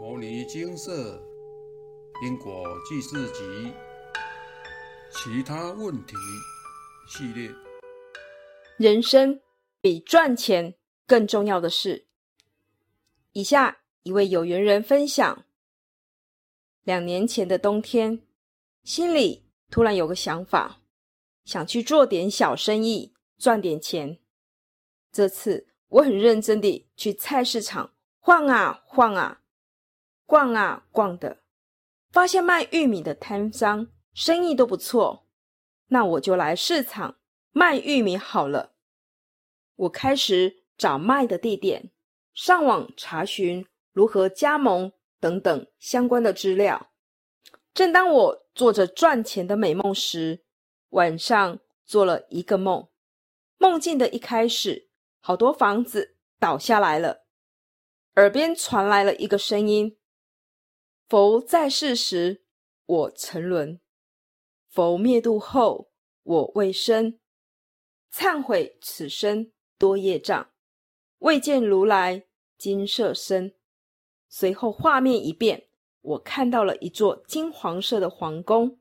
摩尼金色因果记事集其他问题系列。人生比赚钱更重要的是，以下一位有缘人分享：两年前的冬天，心里突然有个想法，想去做点小生意，赚点钱。这次我很认真地去菜市场晃啊晃啊，逛啊逛的，发现卖玉米的摊商生意都不错，那我就来市场卖玉米好了。我开始找卖的地点，上网查询如何加盟等等相关的资料。正当我做着赚钱的美梦时，晚上做了一个梦，梦境的一开始。好多房子倒下来了，耳边传来了一个声音：“佛在世时，我沉沦；佛灭度后，我未生。忏悔此生多业障，未见如来金色身。”随后画面一变，我看到了一座金黄色的皇宫，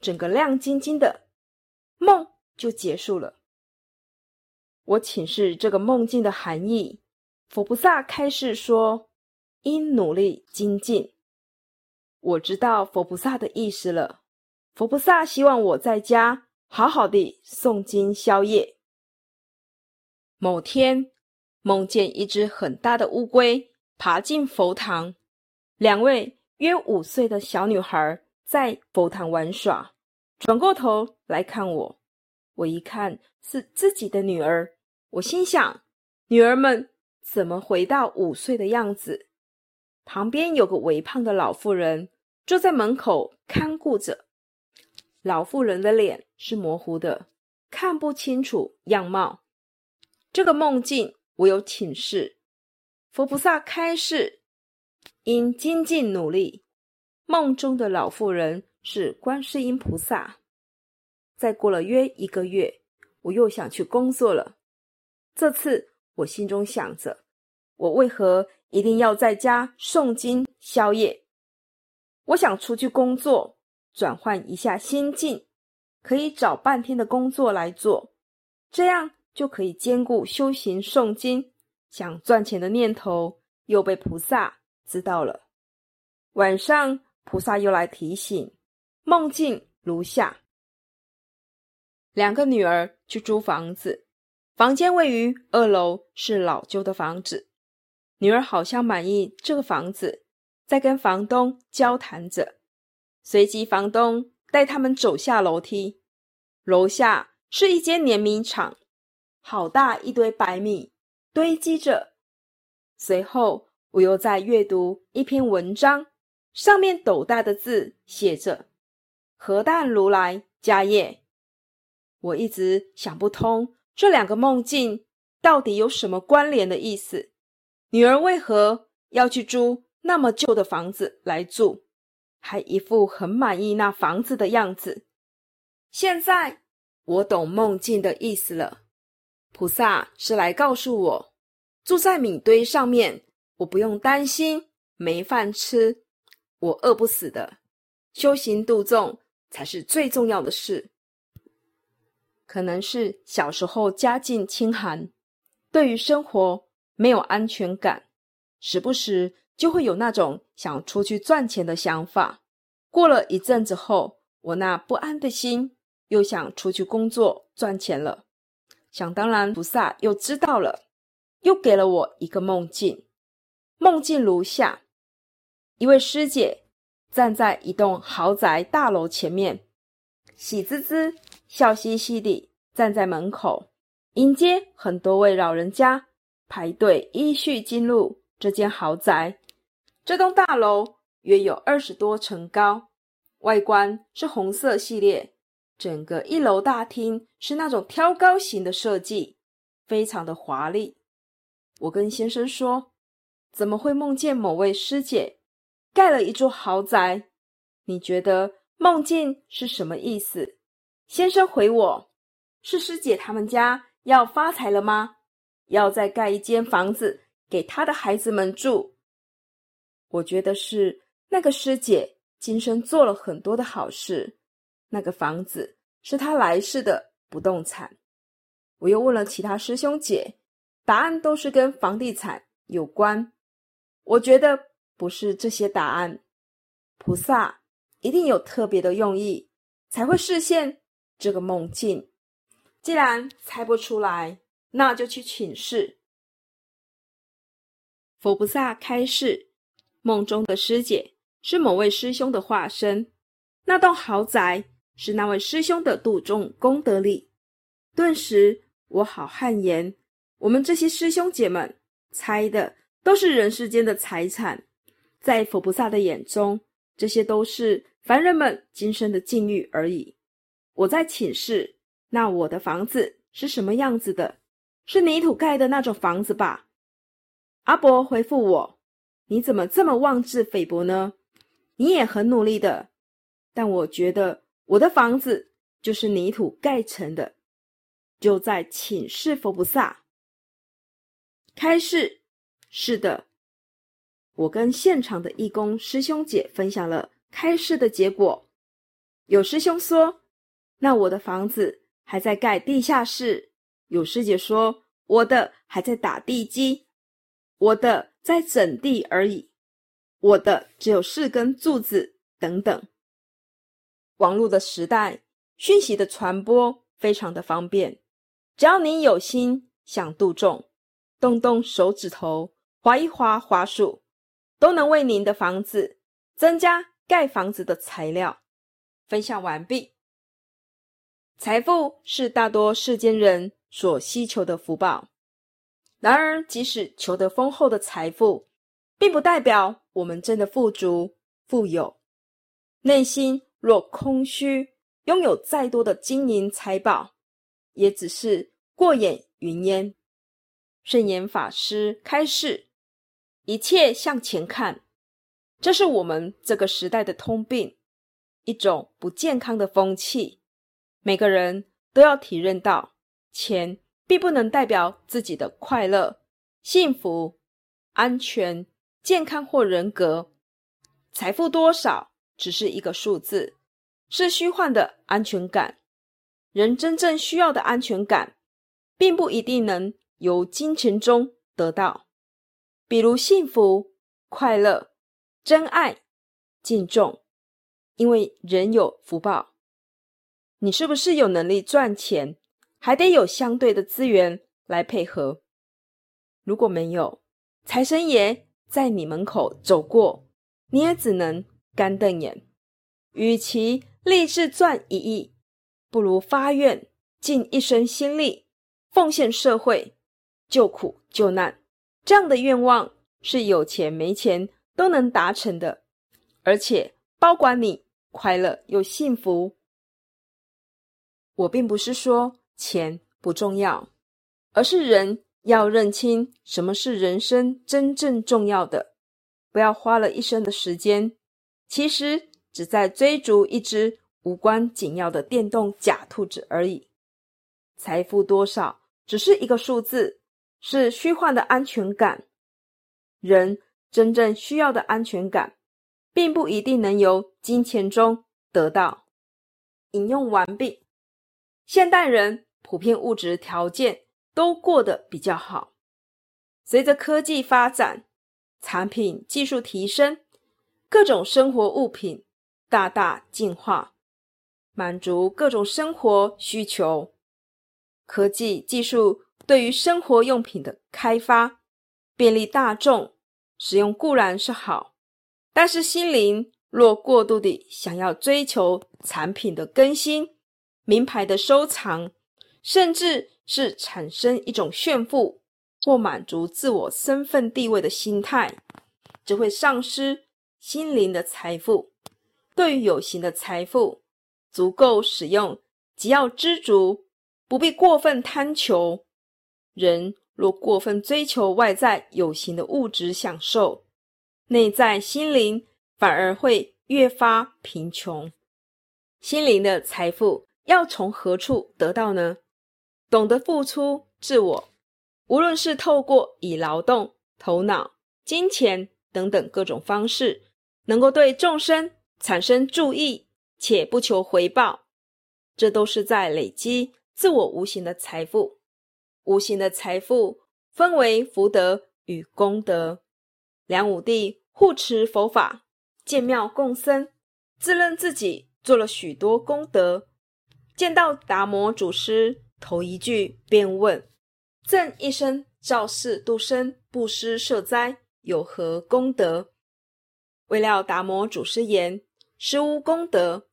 整个亮晶晶的，梦就结束了。我请示这个梦境的含义，佛菩萨开示说：“应努力精进。”我知道佛菩萨的意思了。佛菩萨希望我在家好好的诵经消业。某天，梦见一只很大的乌龟爬进佛堂，两位约五岁的小女孩在佛堂玩耍，转过头来看我。我一看是自己的女儿。我心想，女儿们怎么回到五岁的样子？旁边有个微胖的老妇人坐在门口看顾着。老妇人的脸是模糊的，看不清楚样貌。这个梦境我有请示，佛菩萨开示，应精进努力。梦中的老妇人是观世音菩萨。再过了约一个月，我又想去工作了。这次我心中想着，我为何一定要在家诵经宵夜？我想出去工作，转换一下心境，可以找半天的工作来做，这样就可以兼顾修行诵经。想赚钱的念头又被菩萨知道了。晚上，菩萨又来提醒，梦境如下：两个女儿去租房子。房间位于二楼，是老旧的房子。女儿好像满意这个房子，在跟房东交谈着。随即，房东带他们走下楼梯，楼下是一间碾米厂，好大一堆白米堆积着。随后，我又在阅读一篇文章，上面斗大的字写着“何旦如来家业”。我一直想不通。这两个梦境到底有什么关联的意思？女儿为何要去租那么旧的房子来住，还一副很满意那房子的样子？现在我懂梦境的意思了。菩萨是来告诉我，住在米堆上面，我不用担心没饭吃，我饿不死的。修行度众才是最重要的事。可能是小时候家境清寒，对于生活没有安全感，时不时就会有那种想出去赚钱的想法。过了一阵子后，我那不安的心又想出去工作赚钱了。想当然，菩萨又知道了，又给了我一个梦境。梦境如下：一位师姐站在一栋豪宅大楼前面，喜滋滋。笑嘻嘻地站在门口，迎接很多位老人家排队依序进入这间豪宅。这栋大楼约有二十多层高，外观是红色系列，整个一楼大厅是那种挑高型的设计，非常的华丽。我跟先生说：“怎么会梦见某位师姐盖了一座豪宅？你觉得梦境是什么意思？”先生回我：“是师姐他们家要发财了吗？要再盖一间房子给他的孩子们住。”我觉得是那个师姐今生做了很多的好事，那个房子是她来世的不动产。我又问了其他师兄姐，答案都是跟房地产有关。我觉得不是这些答案，菩萨一定有特别的用意，才会实现这个梦境。既然猜不出来，那就去请示佛菩萨开示。梦中的师姐是某位师兄的化身，那栋豪宅是那位师兄的度众功德力。顿时，我好汗颜。我们这些师兄姐们猜的都是人世间的财产，在佛菩萨的眼中，这些都是凡人们今生的境遇而已。我在寝室，那我的房子是什么样子的？是泥土盖的那种房子吧？阿伯回复我。你怎么这么妄自菲薄呢？你也很努力的，但我觉得我的房子就是泥土盖成的。就在请示佛菩萨开示，是的，我跟现场的义工师兄姐分享了开示的结果。有师兄说，那我的房子还在盖地下室；有师姐说，我的还在打地基，我的。在整地而已，我的只有四根柱子等等。网络的时代，讯息的传播非常的方便，只要你有心想度众，动动手指头，划一划花束，都能为您的房子增加盖房子的材料。分享完毕。财富是大多世间人所希求的福报。然而，即使求得丰厚的财富，并不代表我们真的富足、富有。内心若空虚，拥有再多的金银财宝，也只是过眼云烟。圣严法师开示：一切向前看，这是我们这个时代的通病，一种不健康的风气。每个人都要体认到钱。并不能代表自己的快乐、幸福、安全、健康或人格。财富多少只是一个数字，是虚幻的安全感。人真正需要的安全感，并不一定能由金钱中得到。比如幸福、快乐、真爱、敬重，因为人有福报。你是不是有能力赚钱？还得有相对的资源来配合。如果没有，财神爷在你门口走过，你也只能干瞪眼。与其立志赚一亿，不如发愿尽一生心力奉献社会，救苦救难。这样的愿望是有钱没钱都能达成的，而且包管你快乐又幸福。我并不是说。钱不重要，而是人要认清什么是人生真正重要的。不要花了一生的时间，其实只在追逐一只无关紧要的电动假兔子而已。财富多少只是一个数字，是虚幻的安全感。人真正需要的安全感，并不一定能由金钱中得到。引用完毕。现代人普遍物质条件都过得比较好。随着科技发展，产品技术提升，各种生活物品大大进化，满足各种生活需求。科技技术对于生活用品的开发，便利大众使用固然是好，但是心灵若过度地想要追求产品的更新。名牌的收藏，甚至是产生一种炫富或满足自我身份地位的心态，只会丧失心灵的财富。对于有形的财富，足够使用，即要知足，不必过分贪求。人若过分追求外在有形的物质享受，内在心灵反而会越发贫穷。心灵的财富。要从何处得到呢？懂得付出自我，无论是透过以劳动、头脑、金钱等等各种方式，能够对众生产生注意，且不求回报，这都是在累积自我无形的财富。无形的财富分为福德与功德。梁武帝护持佛法，建庙供僧，自认自己做了许多功德。见到达摩祖师，头一句便问：“朕一生造寺度生，布施设灾，有何功德？”未料达摩祖师言：“实无功德。”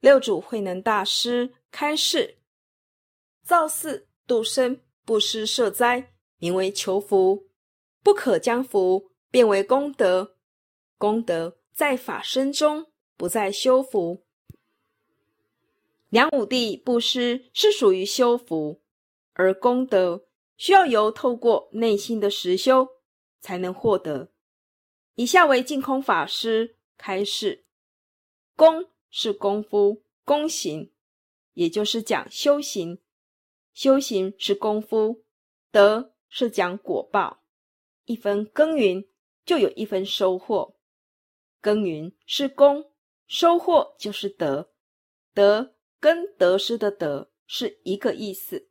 六祖慧能大师开示：“造寺度生，布施设灾，名为求福，不可将福变为功德。功德在法身中，不在修福。”梁武帝布施是属于修福，而功德需要由透过内心的实修才能获得。以下为净空法师开示：功是功夫、功行，也就是讲修行；修行是功夫，德是讲果报。一分耕耘就有一分收获，耕耘是功，收获就是德，德。跟得失的得是一个意思。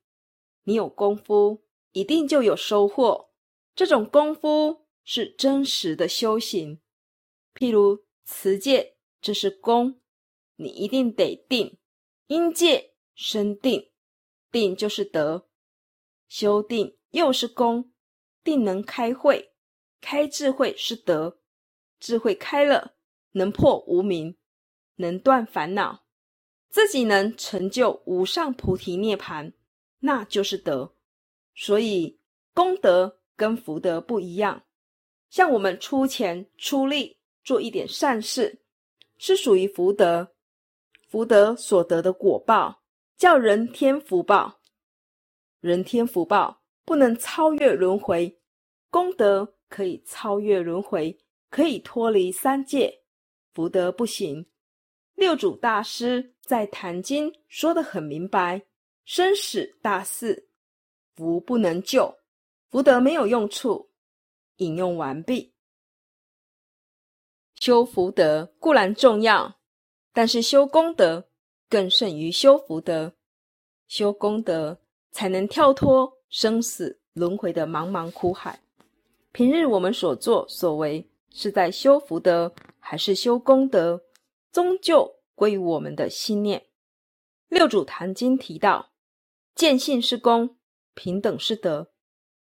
你有功夫，一定就有收获。这种功夫是真实的修行。譬如持戒，这是功，你一定得定。因戒生定，定就是德。修定又是功，定能开慧，开智慧是德。智慧开了，能破无明，能断烦恼。自己能成就无上菩提涅盘，那就是德。所以功德跟福德不一样。像我们出钱出力做一点善事，是属于福德。福德所得的果报叫人天福报。人天福报不能超越轮回，功德可以超越轮回，可以脱离三界。福德不行。六祖大师在《坛经》说得很明白：生死大事，福不能救，福德没有用处。引用完毕。修福德固然重要，但是修功德更胜于修福德。修功德才能跳脱生死轮回的茫茫苦海。平日我们所作所为，是在修福德还是修功德？终究归于我们的心念。六祖坛经提到：见性是功，平等是德，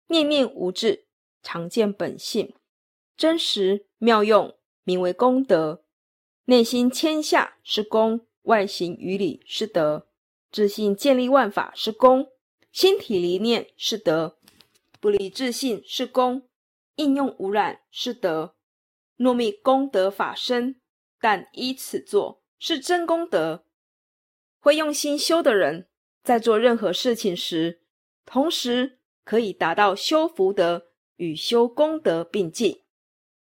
念念无滞，常见本性，真实妙用，名为功德。内心谦下是功，外形于理是德。自信建立万法是功，心体离念是德。不离自信是功，应用无染是德。若觅功德法身。但依此做是真功德。会用心修的人，在做任何事情时，同时可以达到修福德与修功德并进。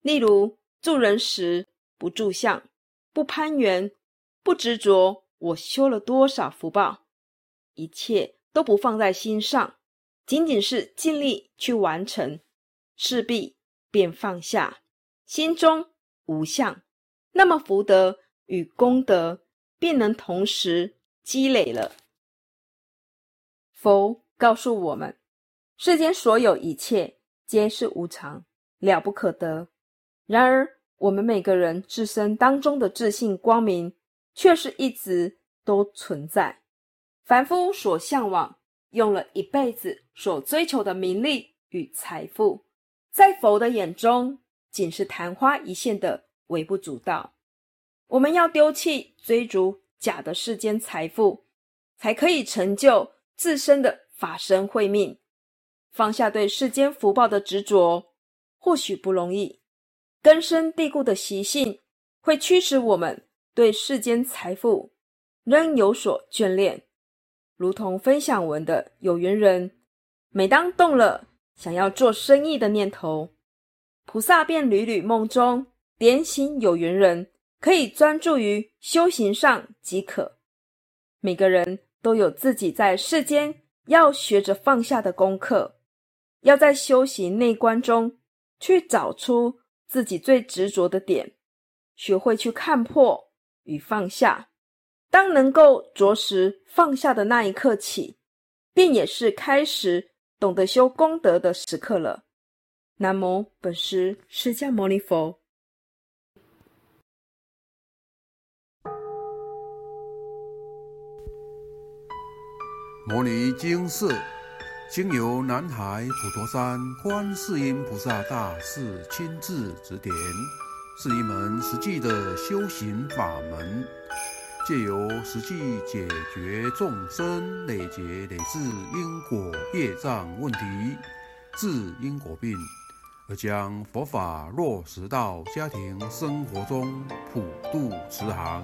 例如，助人时不住相、不攀缘、不执着，我修了多少福报，一切都不放在心上，仅仅是尽力去完成，势必便放下，心中无相。那么福德与功德便能同时积累了。佛告诉我们，世间所有一切皆是无常，了不可得。然而，我们每个人自身当中的自信光明，却是一直都存在。凡夫所向往、用了一辈子所追求的名利与财富，在佛的眼中，仅是昙花一现的。微不足道，我们要丢弃追逐假的世间财富，才可以成就自身的法身慧命。放下对世间福报的执着，或许不容易。根深蒂固的习性会驱使我们对世间财富仍有所眷恋。如同分享文的有缘人，每当动了想要做生意的念头，菩萨便屡屡梦中。点醒有缘人，可以专注于修行上即可。每个人都有自己在世间要学着放下的功课，要在修行内观中去找出自己最执着的点，学会去看破与放下。当能够着实放下的那一刻起，便也是开始懂得修功德的时刻了。南无本师释迦牟尼佛。摩尼经寺经由南海普陀山观世音菩萨大士亲自指点，是一门实际的修行法门，借由实际解决众生累劫累世因果业障问题，治因果病，而将佛法落实到家庭生活中，普度慈航。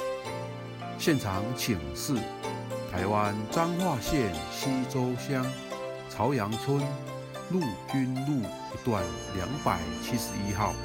现场请示：台湾彰化县西周乡朝阳村陆军路一段两百七十一号。